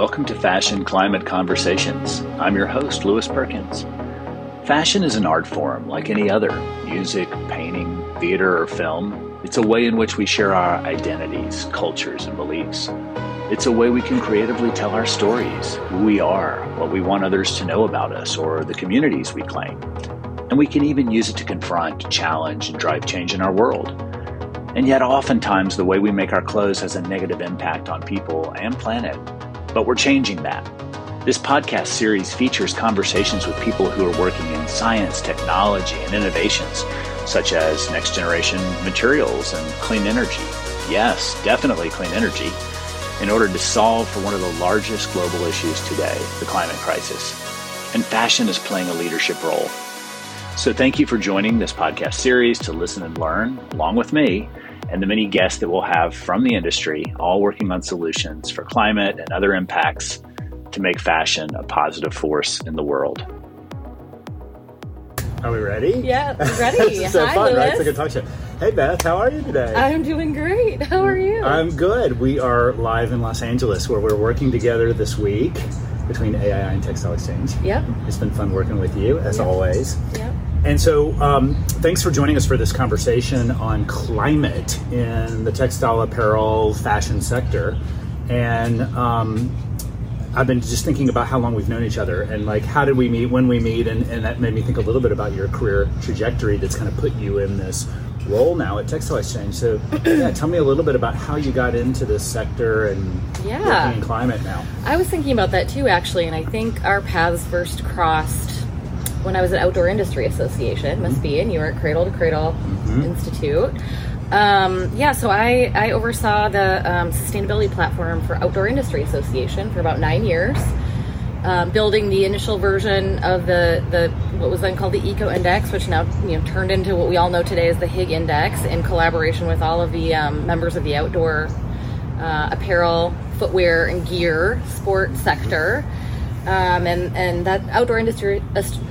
welcome to Fashion Climate Conversations. I'm your host, Lewis Perkins. Fashion is an art form like any other music, painting, theater, or film. It's a way in which we share our identities, cultures, and beliefs. It's a way we can creatively tell our stories, who we are, what we want others to know about us, or the communities we claim. And we can even use it to confront, challenge, and drive change in our world. And yet, oftentimes, the way we make our clothes has a negative impact on people and planet. But we're changing that. This podcast series features conversations with people who are working in science, technology, and innovations, such as next generation materials and clean energy. Yes, definitely clean energy, in order to solve for one of the largest global issues today, the climate crisis. And fashion is playing a leadership role. So, thank you for joining this podcast series to listen and learn along with me and the many guests that we'll have from the industry, all working on solutions for climate and other impacts to make fashion a positive force in the world. Are we ready? Yeah, we're ready. this is so Hi, fun, Lewis. right? It's a good talk show. Hey, Beth, how are you today? I'm doing great. How are you? I'm good. We are live in Los Angeles where we're working together this week between AII and Textile Exchange. Yep. It's been fun working with you, as Yep. always. Yep. And so, um, thanks for joining us for this conversation on climate in the textile apparel fashion sector. And um, I've been just thinking about how long we've known each other and like how did we meet, when we meet, and, and that made me think a little bit about your career trajectory that's kind of put you in this role now at Textile Exchange. So, yeah, tell me a little bit about how you got into this sector and Yeah. working in climate now. I was thinking about that too, actually, and I think our paths first crossed when I was at Outdoor Industry Association, must be, and you were at Cradle to Cradle Institute. Um, yeah, so I, I oversaw the um, sustainability platform for Outdoor Industry Association for about nine years. Um, building the initial version of the, the what was then called the Eco Index, which now you know turned into what we all know today as the Higg Index, in collaboration with all of the um, members of the outdoor uh, apparel, footwear, and gear sport sector. Um, and and that outdoor industry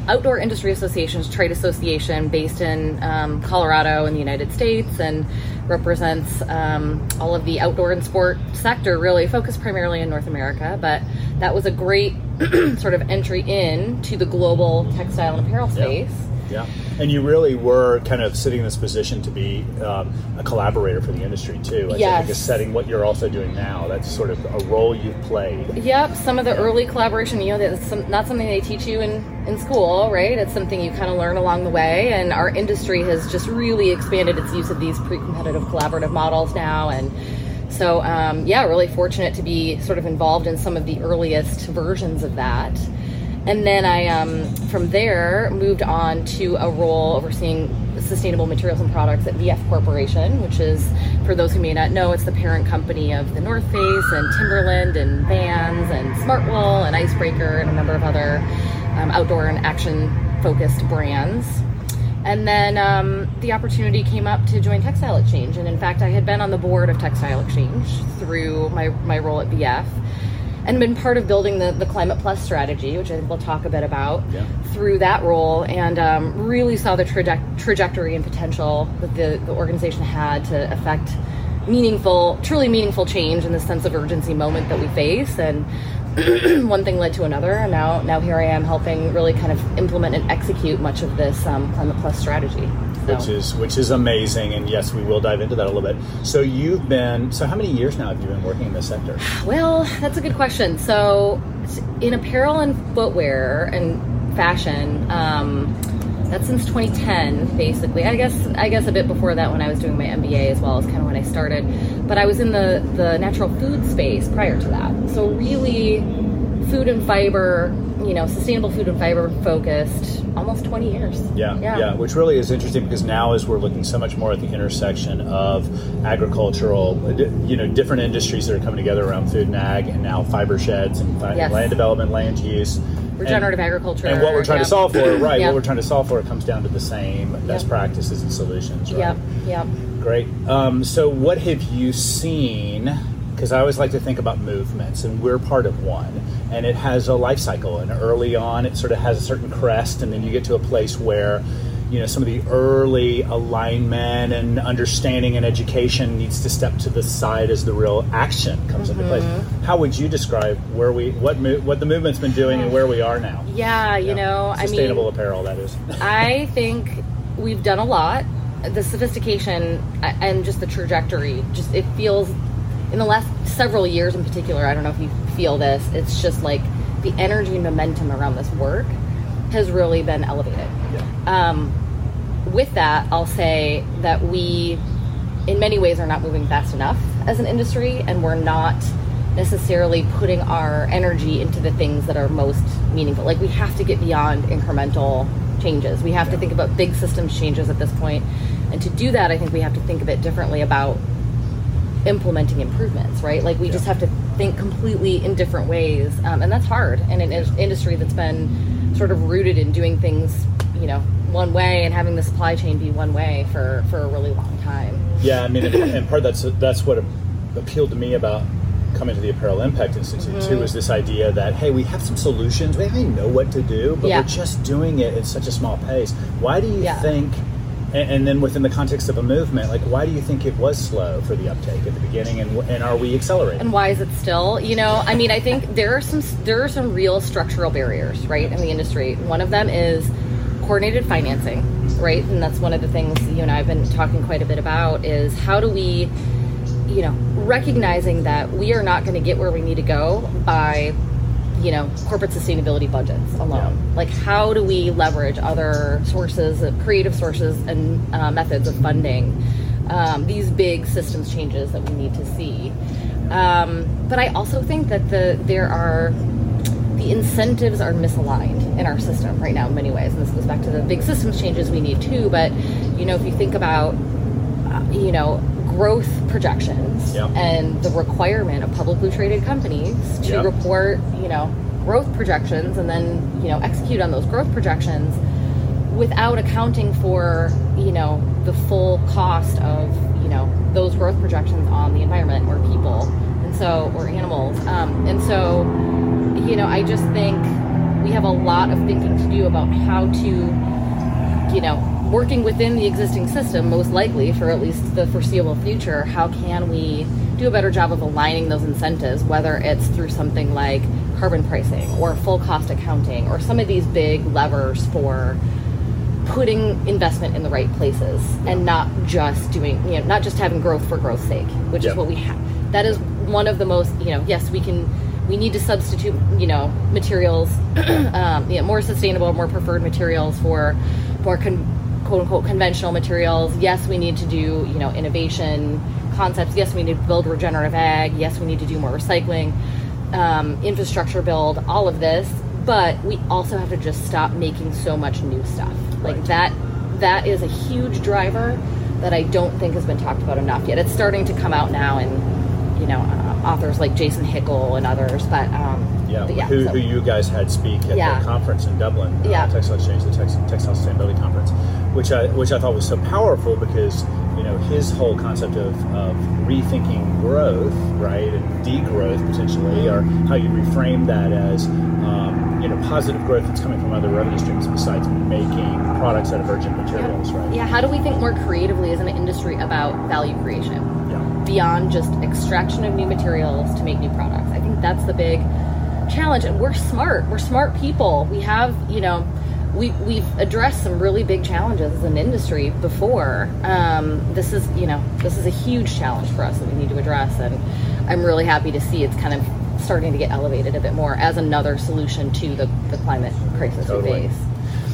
outdoor industry association's trade association based in um, Colorado in the United States and represents um, all of the outdoor and sport sector really focused primarily in North America but that was a great sort of entry in to the global textile and apparel space Yeah. Yeah, and you really were kind of sitting in this position to be um, a collaborator for the industry too. I Yes. think is setting what you're also doing now. That's sort of a role you've played. Yep, some of the early collaboration, you know, that's some, not something they teach you in, in school, right? It's something you kind of learn along the way. And our industry has just really expanded its use of these pre competitive collaborative models now. And so, um, yeah, really fortunate to be sort of involved in some of the earliest versions of that. And then I, um, from there, moved on to a role overseeing sustainable materials and products at VF Corporation, which is, for those who may not know, it's the parent company of the North Face and Timberland and Vans and Smartwool and Icebreaker and a number of other um, outdoor and action focused brands. And then um, the opportunity came up to join Textile Exchange. And in fact, I had been on the board of Textile Exchange through my, my role at VF and been part of building the, the Climate Plus strategy, which I think we'll talk a bit about Yeah. through that role, and um, really saw the traje- trajectory and potential that the, the organization had to affect meaningful, truly meaningful change in the sense of urgency moment that we face. And one thing led to another, and now now here I am helping really kind of implement and execute much of this um, Climate Plus strategy. So- Which is which is amazing, and yes, we will dive into that a little bit. So you've been so how many years now have you been working in this sector? Well, that's a good question. So, in apparel and footwear and fashion, um, that's since 2010, basically. I guess I guess a bit before that when I was doing my MBA as well as kind of when I started. But I was in the the natural food space prior to that. So really, food and fiber, you know, sustainable food and fiber focused, almost 20 years. Yeah, yeah, which really is interesting because now as we're looking so much more at the intersection of agricultural, you know, different industries that are coming together around food and ag, and now fiber sheds and Yes. land development, land use, Regenerative and, agriculture. and what we're trying yeah. to solve for, right? Yeah. What we're trying to solve for comes down to the same best Yeah. practices and solutions, right? Yep, yep. Great. Um, so, what have you seen? Because I always like to think about movements, and we're part of one. And it has a life cycle. And early on, it sort of has a certain crest, and then you get to a place where you know some of the early alignment and understanding and education needs to step to the side as the real action comes into place. Mm-hmm. How would you describe where we what mo- what the movement's been doing and where we are now? Yeah, you know, I sustainable mean, apparel that is. I think we've done a lot. The sophistication and just the trajectory, just it feels in the last several years in particular. I don't know if you feel this. It's just like the energy and momentum around this work has really been elevated. yeah. Um, with that, I'll say that we, in many ways, are not moving fast enough as an industry, and we're not necessarily putting our energy into the things that are most meaningful. Like, we have to get beyond incremental changes. We have to think about big systems changes at this point. And to do that, I think we have to think a bit differently about implementing improvements, right? Like, we just have to think completely in different ways. Um, and that's hard in an in- industry that's been sort of rooted in doing things, you know, one way and having the supply chain be one way for, for a really long time. Yeah, I mean, and, part that's that's what appealed to me about coming to the Apparel Impact Institute Mm-hmm. too is this idea that hey, we have some solutions, we know what to do, but Yeah. we're just doing it at such a small pace. Why do you Yeah. think? And, and then within the context of a movement, like why do you think it was slow for the uptake at the beginning, and and are we accelerating? And why is it still? You know, I mean, I think there are some there are some real structural barriers, right, in the industry. One of them is coordinated financing, right, and that's one of the things you and I have been talking quite a bit about. Is how do we, you know, recognizing that we are not going to get where we need to go by, you know, corporate sustainability budgets alone. Like, how do we leverage other sources, of creative sources, and uh, methods of funding? Um, these big systems changes that we need to see. Um, but I also think that the there are the incentives are misaligned in our system right now in many ways, and this goes back to the big systems changes we need too. But you know, if you think about uh, you know growth projections Yep. and the requirement of publicly traded companies to Yep. report you know growth projections and then you know execute on those growth projections without accounting for you know the full cost of you know those growth projections on the environment or people and so or animals um, and so you know i just think we have a lot of thinking to do about how to you know working within the existing system most likely for at least the foreseeable future how can we do a better job of aligning those incentives whether it's through something like carbon pricing or full cost accounting or some of these big levers for putting investment in the right places and not just doing you know not just having growth for growth's sake which is what we have that is one of the most you know yes we can we need to substitute you know materials um, you know, more sustainable more preferred materials for for con- quote unquote conventional materials. Yes we need to do you know innovation concepts. Yes we need to build regenerative ag. Yes we need to do more recycling um, infrastructure build all of this. But we also have to just stop making so much new stuff. Like Right. that that is a huge driver that i don't think has been talked about enough yet. It's starting to come out now in you know uh, authors like jason hickel and others but um Yeah, but who, so- who you guys had speak at Yeah. the conference in Dublin, uh, Yeah. Textile Exchange, the Tex- Textile Sustainability Conference, which I which I thought was so powerful because you know his whole concept of, of rethinking growth, right, and degrowth potentially, or how you reframe that as um, you know positive growth that's coming from other revenue streams besides making products out of virgin materials, right? yeah how do we think more creatively as an industry about value creation Yeah. beyond just extraction of new materials to make new products. I think that's the big challenge and we're smart. We're smart people. We have, you know, we we've addressed some really big challenges as an industry before. Um, this is, you know, this is a huge challenge for us that we need to address and I'm really happy to see it's kind of starting to get elevated a bit more as another solution to the, the climate crisis Totally. we face.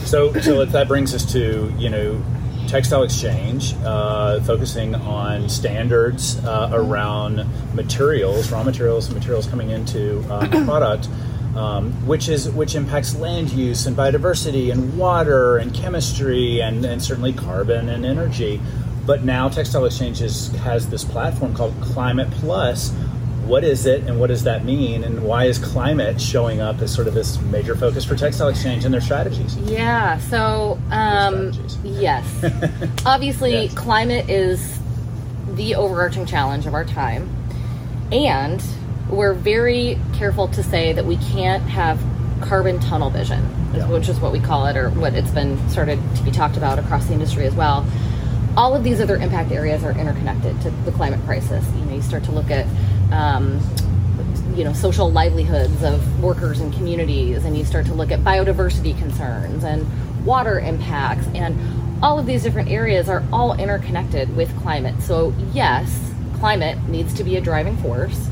So, so that brings us to you know textile exchange, uh, focusing on standards uh, around materials, raw materials, and materials coming into uh, the product. Um, which is which impacts land use and biodiversity and water and chemistry and, and certainly carbon and energy. But now Textile Exchange is, has this platform called Climate Plus. What is it and what does that mean? And why is climate showing up as sort of this major focus for Textile Exchange and their strategies? Yeah, so um, yes. Obviously, Yes. climate is the overarching challenge of our time. And we're very careful to say that we can't have carbon tunnel vision, Yeah. which is what we call it, or what it's been started to be talked about across the industry as well. All of these other impact areas are interconnected to the climate crisis. You know, you start to look at um, you know social livelihoods of workers and communities and you start to look at biodiversity concerns and water impacts and all of these different areas are all interconnected with climate so yes climate needs to be a driving force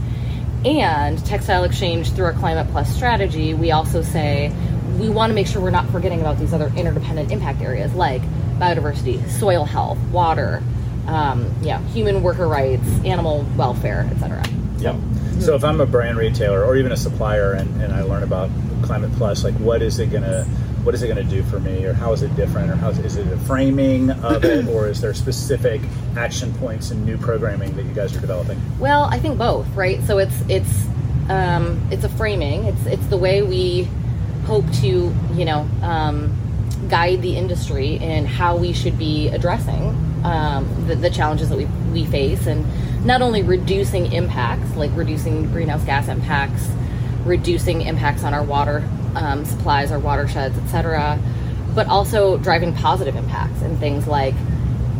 and textile exchange through our climate plus strategy we also say we want to make sure we're not forgetting about these other interdependent impact areas like biodiversity soil health water um, yeah human worker rights animal welfare etc Yeah. So if I'm a brand retailer or even a supplier and, and I learn about Climate Plus, like what is it gonna what is it gonna do for me, or how is it different, or how is, is it a framing of it, or is there specific action points and new programming that you guys are developing? Well, I think both, right? So it's it's um, it's a framing. It's it's the way we hope to you know um, guide the industry in how we should be addressing um, the, the challenges that we we face, and not only reducing impacts like reducing greenhouse gas impacts, reducing impacts on our water um, supplies, our watersheds, etc., but also driving positive impacts in things like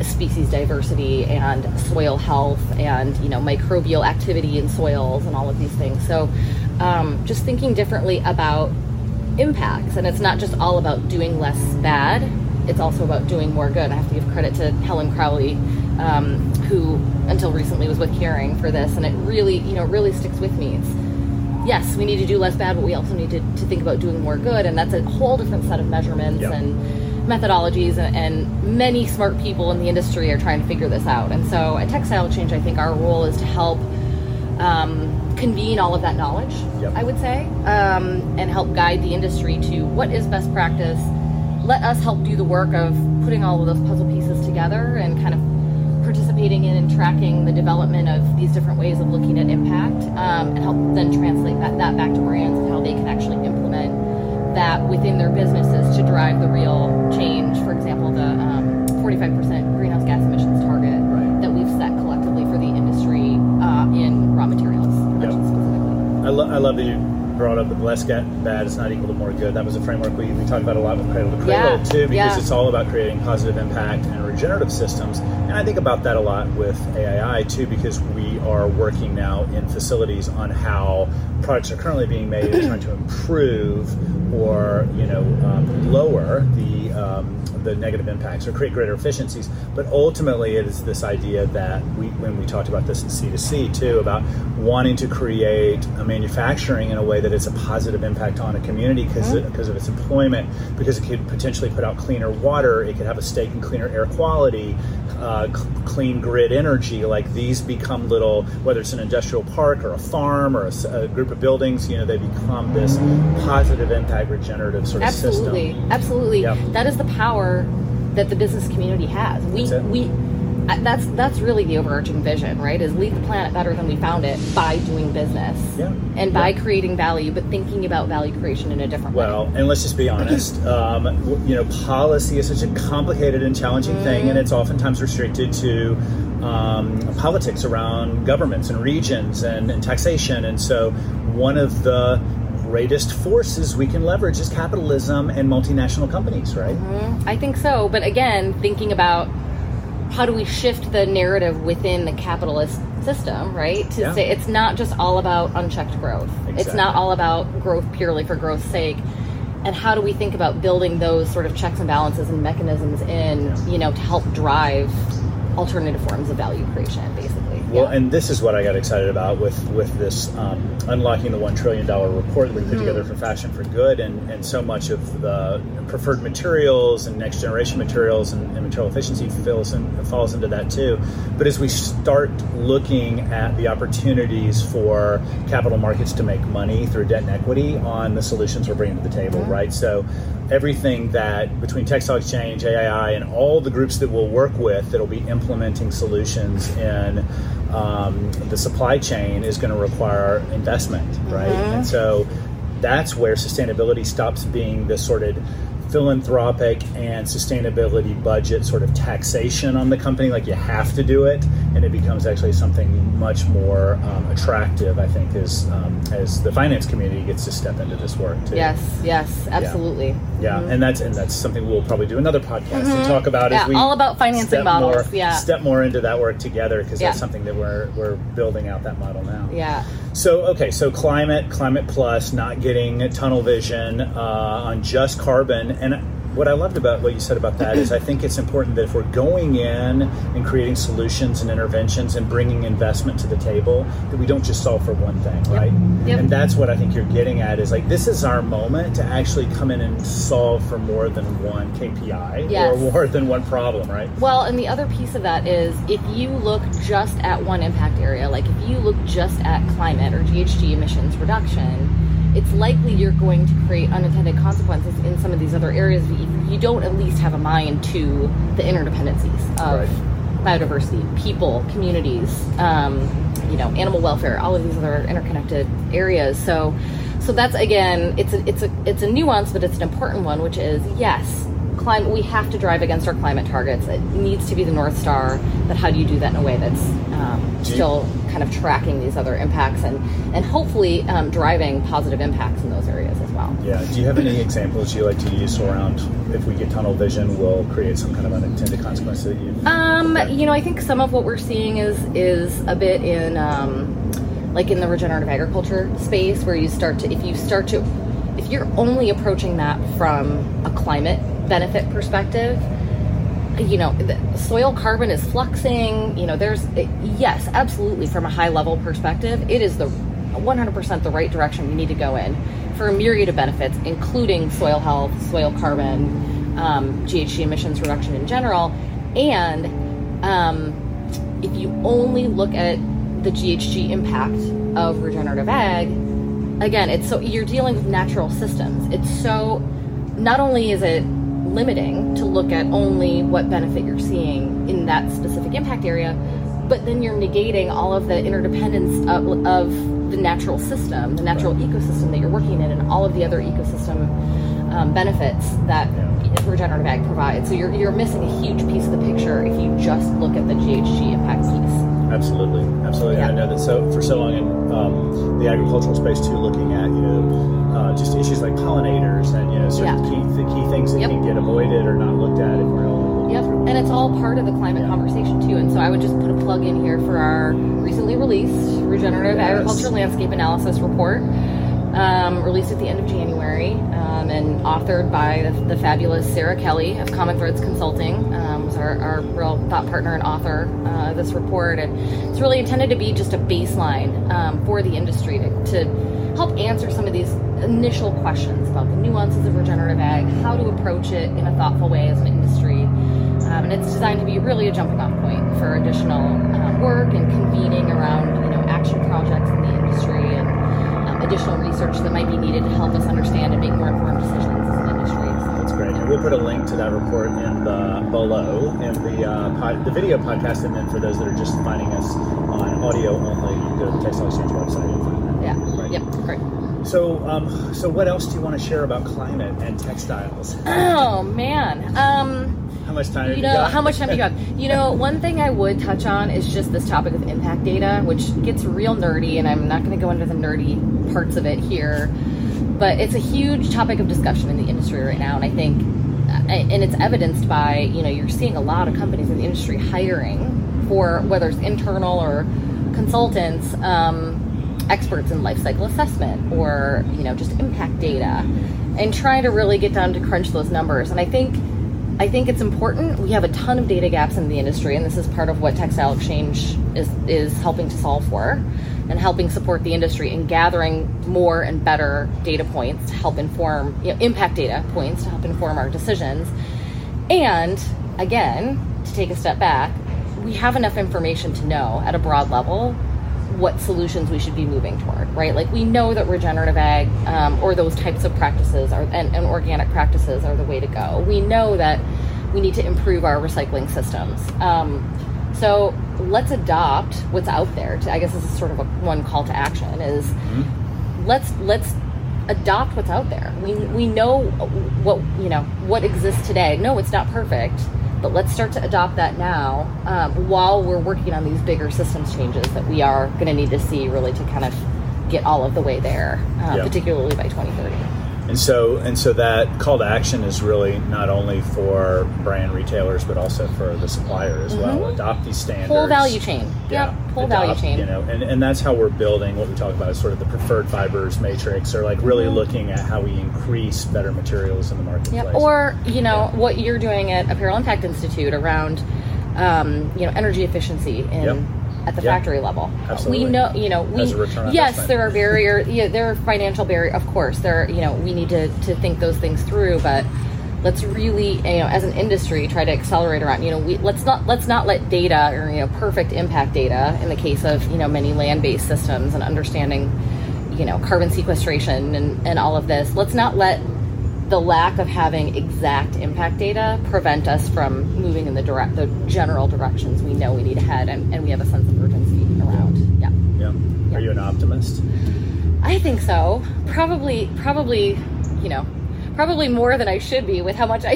species diversity and soil health and you know microbial activity in soils and all of these things. So um, just thinking differently about impacts. And it's not just all about doing less bad it's also about doing more good. I have to give credit to helen crowley um, who until recently was with Kering for this and it really you know really sticks with me. It's yes we need to do less bad but we also need to, to think about doing more good and that's a whole different set of measurements Yeah. and methodologies and, and many smart people in the industry are trying to figure this out and so at textile Change, i think our role is to help um, convene all of that knowledge Yep. i would say um, and help guide the industry to what is best practice let us help do the work of putting all of those puzzle pieces together and kind of participating in and tracking the development of these different ways of looking at impact um, and help then translate that, that back to brands and how they can actually implement that within their businesses to drive the real change. For example, the um, 45% greenhouse gas emissions target Right. that we've set collectively for the industry uh, in raw materials production specifically. I, lo- I love that you brought up the less get bad is not equal to more good. That was a framework we, we talked about a lot with Cradle to Cradle Yeah, too, because yeah. it's all about creating positive impact and regenerative systems. And I think about that a lot with AII too, because we are working now in facilities on how products are currently being made and trying to improve or you know um, lower the um, the negative impacts or create greater efficiencies. But ultimately, it is this idea that we, when we talked about this in C2C too, about wanting to create a manufacturing in a way that it's a positive impact on a community because because of its employment, because it could potentially put out cleaner water, it could have a stake in cleaner air quality, uh, cl- clean grid energy. Like these become little, whether it's an industrial park or a farm or a group of buildings, you know, they become this positive impact regenerative sort of Absolutely, system. absolutely. Yep. That is the power that the business community has. We we that's that's really the overarching vision, right? Is leave the planet better than we found it by doing business Yeah. and by Yeah. creating value, but thinking about value creation in a different way. Well, and let's just be honest. Um, you know, policy is such a complicated and challenging thing, and it's oftentimes restricted to um, politics around governments and regions and, and taxation. And so, one of the greatest forces we can leverage is capitalism and multinational companies, right? I think so, but again, thinking about how do we shift the narrative within the capitalist system, right? To Yeah. say it's not just all about unchecked growth. It's not all about growth purely for growth's sake. And how do we think about building those sort of checks and balances and mechanisms in, you know, to help drive alternative forms of value creation, basically. Well, and this is what I got excited about with with this um, unlocking the one trillion dollar report that we put together for Fashion for Good, and, and so much of the preferred materials and next generation materials and, and material efficiency fills in, falls into that too. But as we start looking at the opportunities for capital markets to make money through debt and equity on the solutions we're bringing to the table, right? So everything that between Textile Exchange, AII, and all the groups that we'll work with that'll be implementing solutions in um, the supply chain is going to require investment, right? And so that's where sustainability stops being this sort of philanthropic and sustainability budget sort of taxation on the company like you have to do it and it becomes actually something much more um, attractive. I think as um, as the finance community gets to step into this work too. Yes, yes, absolutely. Yeah, and that's and that's something we'll probably do another podcast to talk about. Mm-hmm. Yeah, as we all about financing step models, More, yeah. step more into that work together because Yeah. that's something that we're we're building out that model now. Yeah. So okay, so climate, climate plus, not getting tunnel vision uh, on just carbon, and what I loved about what you said about that is I think it's important that if we're going in and creating solutions and interventions and bringing investment to the table, that we don't just solve for one thing, right? Yep. And that's what I think you're getting at is like this is our moment to actually come in and solve for more than one KPI Yes. or more than one problem, right? Well, and the other piece of that is if you look just at one impact area, like if you look just at climate or GHG emissions reduction, it's likely you're going to create unintended consequences in some of these other areas if you don't at least have a mind to the interdependencies of Right. biodiversity, people, communities, um, you know, animal welfare, all of these other interconnected areas. So, so that's again, it's a it's a it's a nuance, but it's an important one, which is yes, climate. We have to drive against our climate targets. It needs to be the north star. But how do you do that in a way that's um, still kind of tracking these other impacts and and hopefully um, driving positive impacts in those areas as well? Yeah. Do you have any examples you like to use around if we get tunnel vision, will create some kind of unintended consequence that you? Um, you know, I think some of what we're seeing is is a bit in um, like in the regenerative agriculture space where you start to if you start to if you're only approaching that from a climate benefit perspective, you know, soil carbon is fluxing. You know, there's yes, absolutely from a high level perspective, it is the 100% the right direction we need to go in for a myriad of benefits, including soil health, soil carbon, um, GHG emissions reduction in general, and um, if you only look at the GHG impact of regenerative ag, again, it's so you're dealing with natural systems. It's so not only is it limiting to look at only what benefit you're seeing in that specific impact area, but then you're negating all of the interdependence of, of the natural system, the natural ecosystem that you're working in, and all of the other ecosystem um, benefits that regenerative ag provides. So you're, you're missing a huge piece of the picture if you just look at the GHG impact piece. Absolutely, absolutely. Yeah. I know that so for so long in um, the agricultural space too, looking at you know uh, just issues like pollinators and you know certain Yeah. key the key things that Yep. can get avoided or not looked at if we're only Yep, and it's all part of the climate Yeah. conversation too. And so I would just put a plug in here for our recently released regenerative Yes. agriculture landscape analysis report, um, released at the end of January, um, and authored by the, the fabulous Sarah Kelly of Common Threads Consulting, um, was our, our real thought partner and author uh, this report. And it's really intended to be just a baseline um, for the industry to, to help answer some of these initial questions about the nuances of regenerative ag, how to approach it in a thoughtful way as an industry. Um, and it's designed to be really a jumping off point for additional um, work and convening around you know action projects in the industry and um, additional research that might be needed to help us understand and make more informed decisions as an industry. So, That's great. And we'll put a link to that report in the below in the uh, pod, the video podcast, and then for those that are just finding us on audio only, you can go to the Textile Exchange website and find that. Yeah. Right. Yep. Great. So, um, so what else do you want to share about climate and textiles? Oh man. Um, How much time you you know got? how much time do you have you know one thing i would touch on is just this topic of impact data which gets real nerdy and i'm not going to go into the nerdy parts of it here but it's a huge topic of discussion in the industry right now and i think and it's evidenced by you know you're seeing a lot of companies in the industry hiring for whether it's internal or consultants um, experts in life cycle assessment or you know just impact data and trying to really get down to crunch those numbers and i think I think it's important. We have a ton of data gaps in the industry, and this is part of what Textile Exchange is is helping to solve for, and helping support the industry in gathering more and better data points to help inform, you know, impact data points to help inform our decisions. And again, to take a step back, we have enough information to know at a broad level what solutions we should be moving toward, right? Like we know that regenerative ag um, or those types of practices are, and, and organic practices are the way to go. We know that we need to improve our recycling systems. Um, so let's adopt what's out there. To, I guess this is sort of a, one call to action is let's let's adopt what's out there. We we know what you know what exists today. No, it's not perfect, but let's start to adopt that now um, while we're working on these bigger systems changes that we are going to need to see really to kind of get all of the way there, uh, Yeah. particularly by 2030. And so, and so that call to action is really not only for brand retailers, but also for the supplier as well. Adopt these standards. Whole value chain. Yeah, Yep, whole value chain. You know, and, and that's how we're building what we talk about is sort of the preferred fibers matrix, or like really Mm-hmm. looking at how we increase better materials in the marketplace. Yeah, or you know Yeah. what you're doing at Apparel Impact Institute around um, you know energy efficiency in Yep. At the factory level. Absolutely. We know you know we As a return on yes there are barrier yeah there are financial barrier of course there are, you know we need to to think those things through but let's really you know as an industry try to accelerate around you know we let's not let's not let data or you know perfect impact data in the case of you know many land-based systems and understanding you know carbon sequestration and, and all of this let's not let the lack of having exact impact data prevent us from moving in the direct the general directions we know we need to head and, and we have a sense of urgency around yeah yeah. Are you an optimist? i think so probably probably you know probably more than i should be with how much i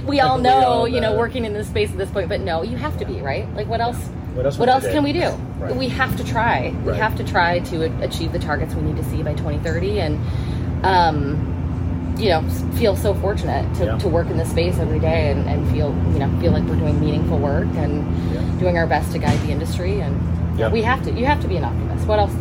we all We know all you know working in this space at this point but no you have to be right like what else What else? what else can we do? Right. We have to try. We have to try to achieve the targets we need to see by 2030, and um, you know, feel so fortunate to, Yeah. to work in this space every day and, and feel you know feel like we're doing meaningful work and Yeah. doing our best to guide the industry. And Yeah. we have to. You have to be an optimist. What else?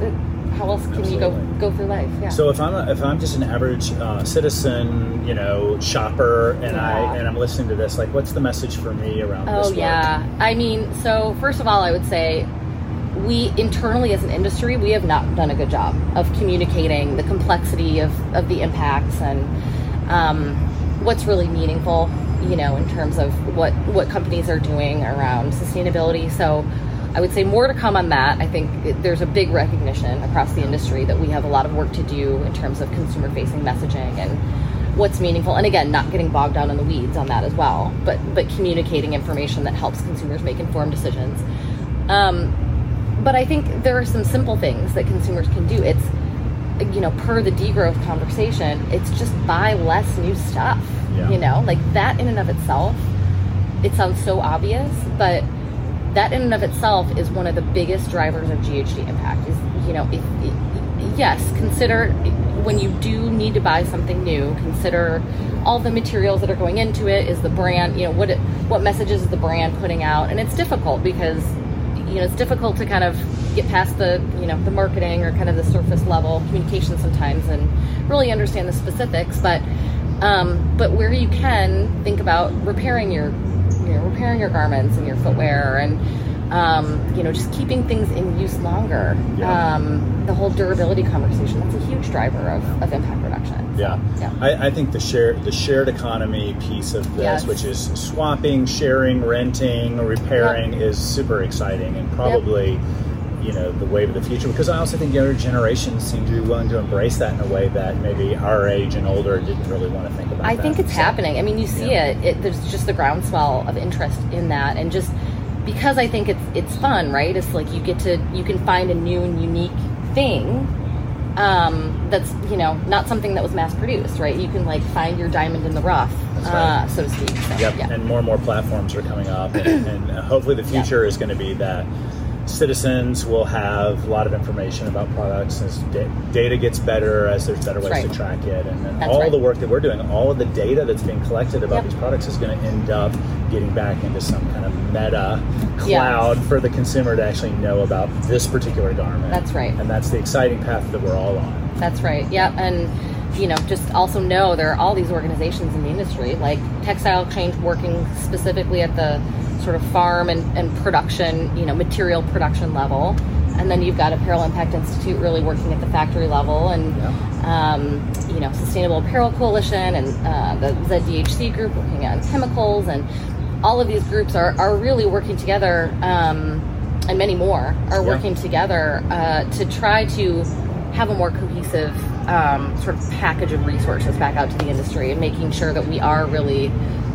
How else can you go go through life? Yeah. So if I'm a, if I'm just an average uh, citizen, you know, shopper, and. I and I'm listening to this, like, what's the message for me around this? Oh work? yeah. I mean, so first of all, I would say we internally as an industry, we have not done a good job of communicating the complexity of, of the impacts and um, what's really meaningful, you know, in terms of what what companies are doing around sustainability. So I would say more to come on that. I think there's a big recognition across the industry that we have a lot of work to do in terms of consumer facing messaging and what's meaningful and again not getting bogged down in the weeds on that as well but but communicating information that helps consumers make informed decisions um, but i think there are some simple things that consumers can do it's you know per the degrowth conversation it's just buy less new stuff Yeah. you know like that in and of itself it sounds so obvious but that in and of itself is one of the biggest drivers of GHG impact. Is you know, if, if- yes, consider when you do need to buy something new, consider all the materials that are going into it. Is the brand, you know, what it, what messages is the brand putting out? And it's difficult because you know it's difficult to kind of get past the you know the marketing or kind of the surface level communication sometimes and really understand the specifics. But um, but where you can think about repairing your you know, repairing your garments and your footwear and um, you know just keeping things in use longer Yeah. um, the whole durability conversation that's a huge driver of, of impact reduction Yeah, Yeah. I, I think the shared the shared economy piece of this, Yes. which is swapping, sharing, renting, repairing, is super exciting and probably you know the wave of the future. Because I also think younger generations seem to be willing to embrace that in a way that maybe our age and older didn't really want to think about. I that. think it's So, happening. I mean, you see Yeah. it. it. There's just the groundswell of interest in that, and just because I think it's it's fun, right? It's like you get to you can find a new and unique thing um, that's you know not something that was mass produced, right? You can like find your diamond in the rough, That's uh, so to speak. So, Yep, yeah. and more and more platforms are coming up, and, and uh, hopefully the Yeah. future is going to be that citizens will have a lot of information about products as da- data gets better, as there's better ways That's to track it, and then That's all right. the work that we're doing, all of the data that's being collected about Yep. these products is going to end up getting back into some kind of meta Yeah. cloud for the consumer to actually know about this particular garment. That's right. and that's the exciting path that we're all on. That's right. Yeah, and you know, just also know there are all these organizations in the industry, like Textile Exchange, working specifically at the sort of farm and, and production, you know, material production level, and then you've got Apparel Impact Institute really working at the factory level, and um, you know, Sustainable Apparel Coalition and uh, the ZDHC group working on chemicals, and all of these groups are are really working together. Um, and many more are Yeah. working together uh, to try to have a more cohesive um, sort of package of resources back out to the industry and making sure that we are really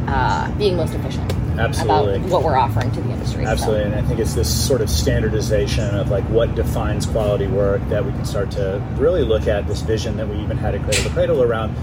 uh, being most efficient Absolutely. about what we're offering to the industry. So, Absolutely, and I think it's this sort of standardization of like what defines quality work that we can start to really look at this vision that we even had at Cradle to Cradle around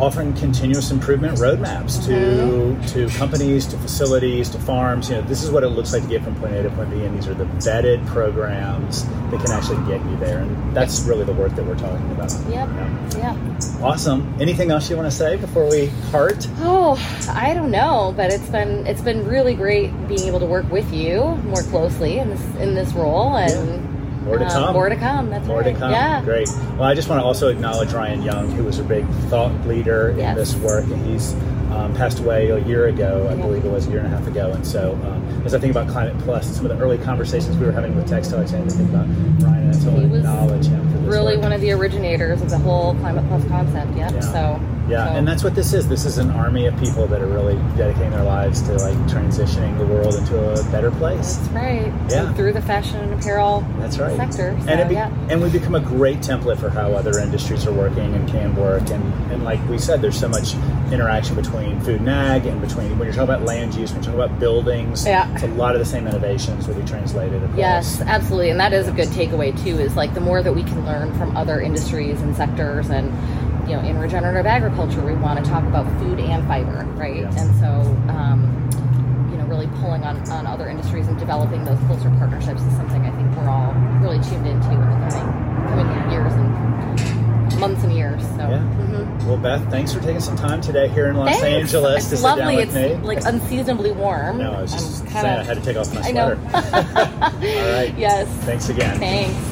offering continuous improvement roadmaps to Mm-hmm. to companies, to facilities, to farms. You know, this is what it looks like to get from point A to point B, and these are the vetted programs that can actually get you there. And that's really the work that we're talking about. Yep. Yeah. Yeah. Awesome. Anything else you want to say before we part? Oh, I don't know, but it's been it's been really great being able to work with you more closely in this in this role and More to um, come. More to come. That's More right. to come. Yeah. Great. Well, I just want to also acknowledge Ryan Young, who was a big thought leader in this work, and he's um, passed away a year ago, I Yeah. believe it was a year and a half ago. And so, um, as I think about Climate Plus and some of the early conversations we were having with Textiles, I had to think about Ryan, and so I He want to was acknowledge him for this Really work. one of the originators of the whole Climate Plus concept. Yep. Yeah. So Yeah, so- and that's what this is. This is an army of people that are really dedicating their lives to like transitioning the world into a better place. That's right. Yeah. And through the fashion and apparel That's right. sector. So, and it be- yeah. and we become a great template for how other industries are working and can work. And, and like we said, there's so much interaction between food and ag and between when you're talking about land use, when you're talking about buildings. Yeah. It's a lot of the same innovations will be translated across. Yes, absolutely. And that is a good takeaway too, is like the more that we can learn from other industries and sectors and you know, in regenerative agriculture we want to talk about food and fiber, right? Yeah. And so um, you know, really pulling on, on other industries and developing those closer partnerships is something I think we're all really tuned into in the coming coming years and months and years. So Yeah. mhm. Well, Beth, thanks for taking some time today here in Los Thanks. Angeles It's to sit lovely. down with it's me. like unseasonably warm. no, I was just I'm saying I had to take off my I know. sweater. All right. yes. Thanks again. Thanks.